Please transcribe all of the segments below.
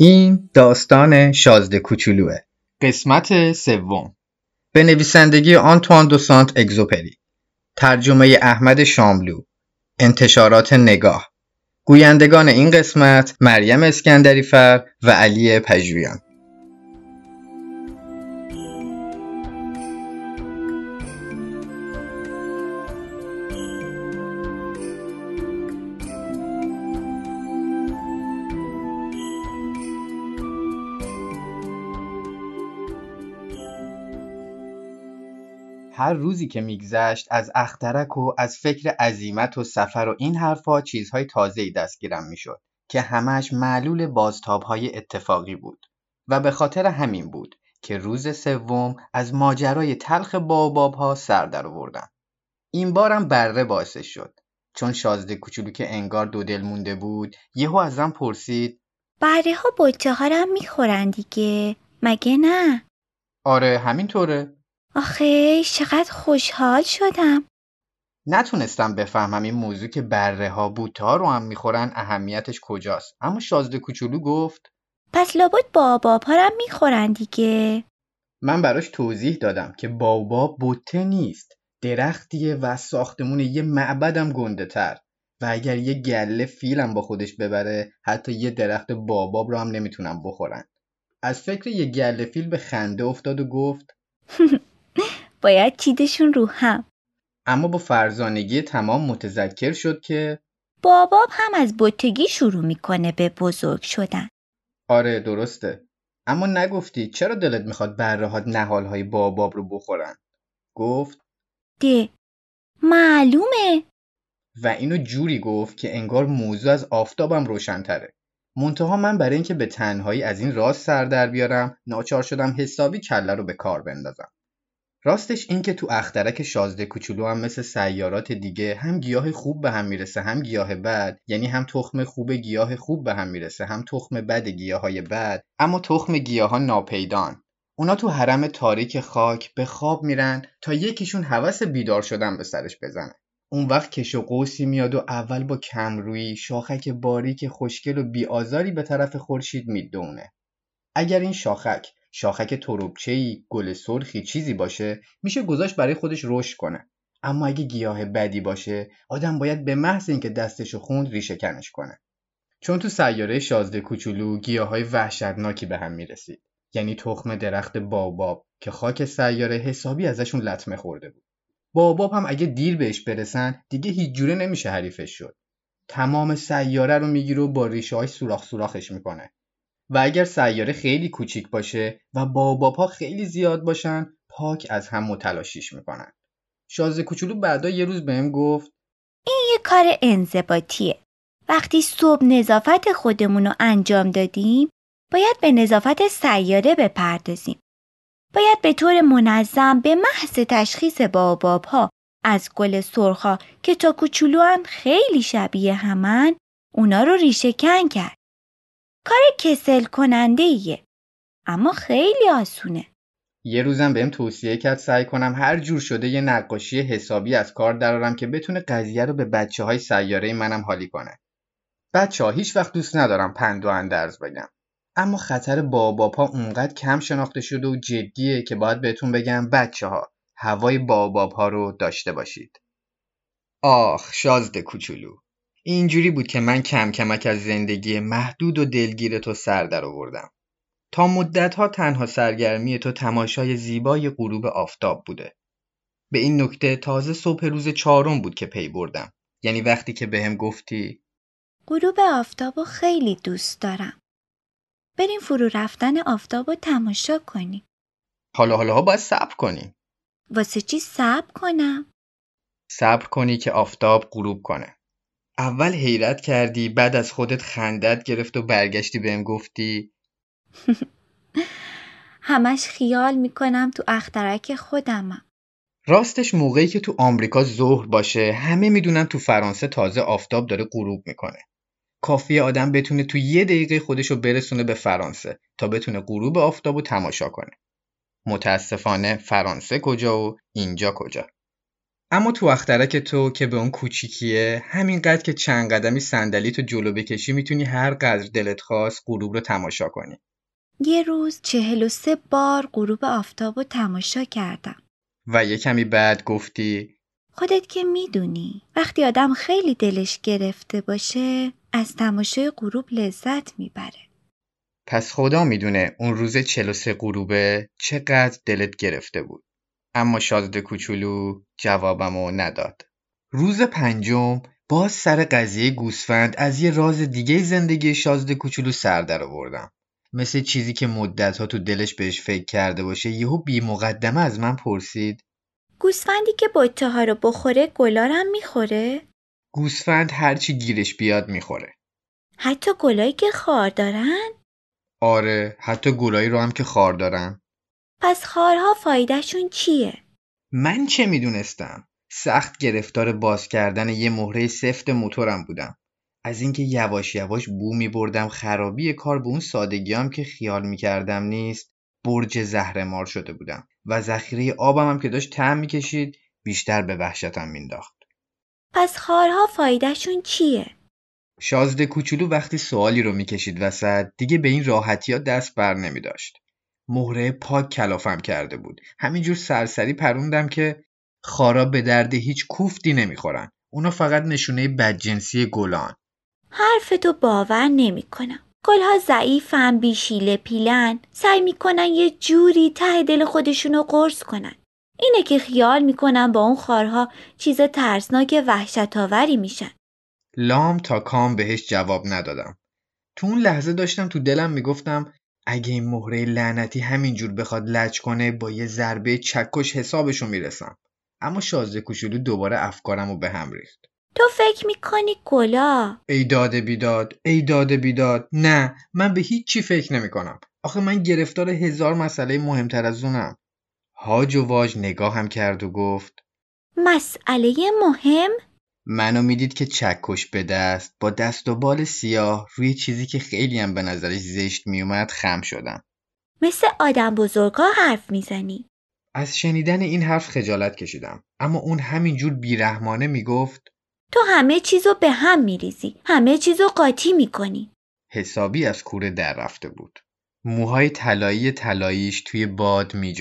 این داستان شازده کوچولوه. قسمت سوم. به نویسندگی آنتوان دو سانت اگزوپری. ترجمه احمد شاملو. انتشارات نگاه. گویندگان این قسمت مریم اسکندری فر و علی پژویان. هر روزی که میگذشت از اخترک و از فکر عزیمت و سفر و این حرفا چیزهای تازه‌ای دستگیرم می‌شد که همش معلول بازتابهای اتفاقی بود. و به خاطر همین بود که روز سوم از ماجرای تلخ ها سر درآوردم این بارم بره باعثش شد. چون شازده کوچولو که انگار دو دل مونده بود یهو ازم پرسید بره ها بچه ها می‌خورن دیگه مگه نه؟ آره همینطوره. آخه چقدر خوشحال شدم. نتونستم بفهمم این موضوع که بره ها بوتا رو هم می‌خورن اهمیتش کجاست. اما شازده کوچولو گفت پس لابد باباب ها هم می‌خورن دیگه. من براش توضیح دادم که باباب بوته نیست. درختیه و ساختمون یه معبدم گنده تر و اگر یه گله فیلم با خودش ببره حتی یه درخت باباب رو هم نمی‌تونم بخورن. از فکر یه گله فیل به خنده افتاد و گفت باید چیدشون رو هم. اما با فرزانگی تمام متذکر شد که باباب هم از بتگی شروع می‌کنه به بزرگ شدن. آره درسته. اما نگفتی چرا دلت می‌خواد برهات نهالهای باباب رو بخورن؟ گفت ده. معلومه. و اینو جوری گفت که انگار موضوع از آفتابم روشنتره. منتها من برای اینکه به تنهایی از این راست سر در بیارم ناچار شدم حسابی کله رو به کار بندازم. راستش این که تو اخترک شازده کوچولو هم مثل سیارات دیگه هم گیاه خوب به هم می‌رسه هم گیاه بد یعنی هم تخم خوب گیاه خوب به هم می‌رسه هم تخم بد گیاه های بد اما تخم گیاه ها ناپیدان. اونا تو حرم تاریک خاک به خواب میرن تا یکیشون هوس بیدار شدن به سرش بزنه. اون وقت کش و قوسی میاد و اول با کمرویی شاخک باریک خوشگل و بیآزاری به طرف خورشید می‌دونه. اگر این شاخک شاخک تروبچه‌ای گل سرخی چیزی باشه میشه گذاشت برای خودش رشد کنه. اما اگه گیاه بدی باشه آدم باید به محض اینکه دستشو خوند ریشه کنش کنه. چون تو سیاره شازده کوچولو های وحشتناکی به هم می‌رسید. یعنی تخم درخت باباب که خاک سیاره حسابی ازشون لطمه خورده بود. باباب هم اگه دیر بهش برسن دیگه هیچ جوره نمیشه حریفش شد. تمام سیاره رو می‌گیره و با ریشه های سوراخ سوراخش می‌کنه. و اگر سیاره خیلی کوچیک باشه و ها خیلی زیاد باشن پاک از هم متلاشیش می‌کنن. شازده کوچولو بعدا یه روز بهم گفت این یه کار انضباطیه. وقتی صبح نظافت خودمون رو انجام دادیم باید به نظافت سیاره بپردازیم. باید به طور منظم به محض تشخیص باباب ها از گل سرخا که تا کوچولو هم خیلی شبیه همن اونا رو ریشه کن کرد. کار کسل کننده ایه. اما خیلی آسونه. یه روزم بهم توصیه کرد سعی کنم هر جور شده یه نقاشی حسابی از کار درارم که بتونه قضیه رو به بچه های سیاره منم حالی کنه. بچه ها هیچ وقت دوست ندارم پند و اندرز بگم. اما خطر باباپا اونقدر کم شناخته شده و جدیه که باید بهتون بگم بچه ها هوای باباب ها رو داشته باشید. آخ شازده کوچولو اینجوری بود که من کم کمک از زندگی محدود و دلگیر تو سر در آوردم. تا مدتها تنها سرگرمی تو تماشای زیبای غروب آفتاب بوده. به این نکته تازه صبح روز چهارم بود که پی بردم. یعنی وقتی که بهم گفتی غروب آفتاب خیلی دوست دارم. بریم فرو رفتن آفتاب رو تماشا کنیم. حالا حالا باید صبر کنی. واسه چی صبر کنم؟ صبر کنی که آفتاب غروب کنه. اول حیرت کردی بعد از خودت خندت گرفت و برگشتی بهم گفتی همش خیال می‌کنم تو اخترک خودمم. راستش موقعی که تو آمریکا ظهر باشه همه می‌دونن تو فرانسه تازه آفتاب داره غروب می‌کنه. کافیه آدم بتونه تو یه دقیقه خودشو برسونه به فرانسه تا بتونه غروب آفتاب رو تماشا کنه. متاسفانه فرانسه کجا و اینجا کجا. اما تو اخترک تو که به اون کوچیکیه همینقدر که چند قدمی صندلی تو جلو بکشی می‌تونی هر قدر دلت خواست غروب رو تماشا کنی. یه روز چهل و سه بار غروب آفتاب رو تماشا کردم. و یه کمی بعد گفتی خودت که می‌دونی وقتی آدم خیلی دلش گرفته باشه از تماشای غروب لذت می‌بره. پس خدا می‌دونه اون روز 43 غروبه چقدر دلت گرفته بود. اما شازده کوچولو جوابمو نداد. روز پنجم باز سر قضیه گوسفند از یه راز دیگه زندگی شازده کوچولو سر در آوردم. مثل چیزی که مدتها تو دلش بهش فکر کرده باشه یهو بی مقدمه از من پرسید گوسفندی که بچه ها رو بخوره گلارم می‌خوره؟ گوسفند هرچی گیرش بیاد می‌خوره. حتی گلایی که خار دارن؟ آره حتی گلایی رو هم که خار دارن. پس خارها فایدهشون چیه؟ من چه می‌دونستم؟ سخت گرفتار باز کردن یه مهره سفت موتورم بودم. از اینکه یواش یواش بو می بردم خرابی کار به اون سادگی هم که خیال می کردم نیست برج زهرمار شده بودم و ذخیره آبم هم که داشت تعم می‌کشید بیشتر به وحشتم مینداخت. پس خارها فایدهشون چیه؟ شازده کوچولو وقتی سوالی رو می‌کشید وسط دیگه به این راحتی ها دست بر نمی داشت. مهره پاک کلافم کرده بود. همینجور سرسری پروندم که خارا به درد هیچ کوفتی نمی‌خورن. اونا فقط نشونه بدجنسی گلان. حرف تو باور نمی‌کنم. گلها ضعیفن بیشیله پیلن سعی می‌کنن یه جوری ته دل خودشونو قرص کنن. اینه که خیال می‌کنن با اون خارها چیز ترسناک وحشت آوری میشن. لام تا کام بهش جواب ندادم. تو اون لحظه داشتم تو دلم می‌گفتم اگه این مهره لعنتی همینجور بخواد لج کنه با یه ضربه چکش حسابشو می‌رسم. اما شازده کوچولو دوباره افکارم رو به هم ریخت. تو فکر می‌کنی گلا؟ ای داده بیداد ای داده بیداد. نه من به هیچ چی فکر نمی کنم آخه من گرفتار هزار مسئله مهمتر از اونم. هاج و واج نگاهم کرد و گفت مسئله مهم؟ منو می‌دید که چکش به دست. با دست و بال سیاه روی چیزی که خیلی هم به نظرش زشت میومد خم شدم. مثل آدم بزرگا حرف می‌زنی. از شنیدن این حرف خجالت کشیدم. اما اون همینجور بیرحمانه می‌گفت تو همه چیزو به هم میریزی. همه چیزو قاطی می‌کنی. حسابی از کوره در رفته بود. موهای طلایی طلاییش توی باد می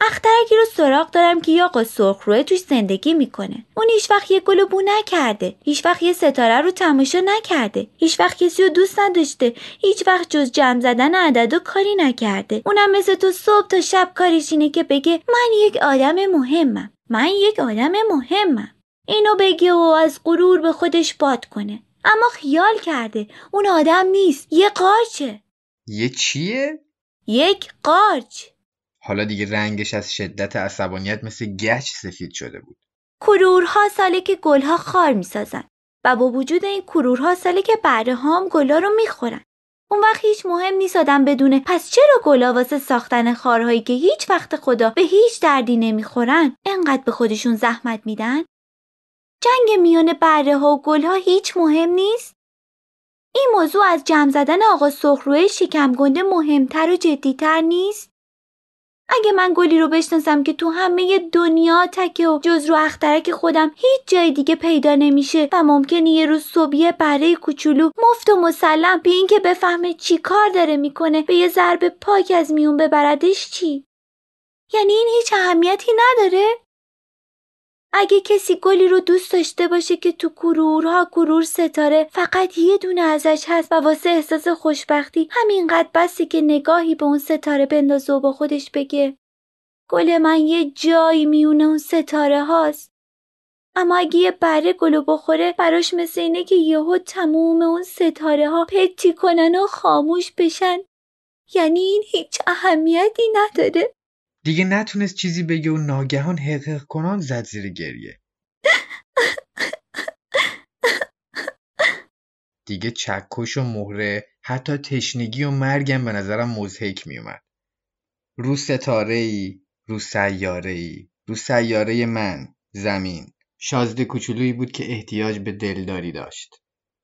اخترکی رو سراغ دارم که یه آقا سرخروه توش زندگی می‌کنه. اون هیچ وقت یه گل بو نکرده. هیچ وقت یه ستاره رو تماشا نکرده. هیچ وقت کسی رو دوست نداشته. هیچ وقت جز جمع زدن عدد و کاری نکرده. اونم مثل تو صبح تا شب کاریش اینه که بگه من یک آدم مهمم. من یک آدم مهمم. اینو بگه و از غرور به خودش باد کنه. اما خیال کرده. اون آدم نیست. یه قارچه. یه چیه؟ یک قارچ. حالا دیگه رنگش از شدت عصبانیت مثل گچ سفید شده بود. کرورها که گلها خار می‌سازن و با وجود این کرورها که بره هم گلا رو می‌خورن. اون وقت هیچ مهم نیست آدم بدونه پس چرا گلا واسه ساختن خارهایی که هیچ وقت خدا به هیچ دردی نمی‌خورن انقدر به خودشون زحمت میدن؟ جنگ میان بره ها و گلها هیچ مهم نیست؟ این موضوع از جمع زدن آقا سخروه شکم گنده مهمتر و جدیتر نیست؟ اگه من گلی رو بشناسم که تو همه دنیا تکه و جز رو اخترک خودم هیچ جای دیگه پیدا نمیشه و ممکنه یه روز صبحیه برای کوچولو مفت و مسلم به این که بفهمه چی کار داره می‌کنه به یه ضرب پاک از میون ببردش چی؟ یعنی این هیچ اهمیتی نداره؟ اگه کسی گلی رو دوست داشته باشه که تو کرورها کرور ستاره فقط یه دونه ازش هست و واسه احساس خوشبختی همینقدر بسی که نگاهی به اون ستاره بندازه و با خودش بگه گل من یه جایی میونه اون ستاره هاست. اما اگه یه بره گلو بخوره براش مثل اینه که یهو تموم اون ستاره ها پتی کنن و خاموش بشن. یعنی این هیچ اهمیتی نداره. دیگه نتونست چیزی بگه و ناگهان حقق کنان زد زیر گریه. دیگه چکش و مهره حتی تشنگی و مرگم به نظرم مزهک میومد رو ستاره ای رو سیاره ای رو سیاره من زمین. شازده کوچولویی بود که احتیاج به دلداری داشت.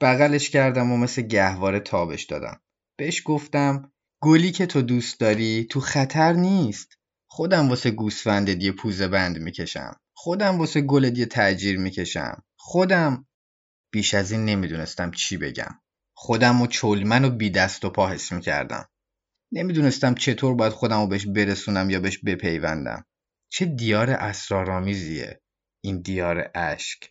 بغلش کردم و مثل گهواره تابش دادم. بهش گفتم گلی که تو دوست داری تو خطر نیست. خودم واسه گوسفندت یه پوزه بند می‌کشم. خودم واسه گلت یه تأجیر می‌کشم. خودم بیش از این نمی‌دونستم چی بگم. خودم و چلمن و بی دست و پا حس می‌کردم. نمی‌دونستم چطور باید خودم رو بهش برسونم یا بهش بپیوندم. چه دیار اسرارآمیزیه این دیار اشک.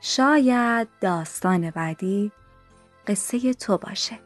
شاید داستان بعدی قصه تو باشه.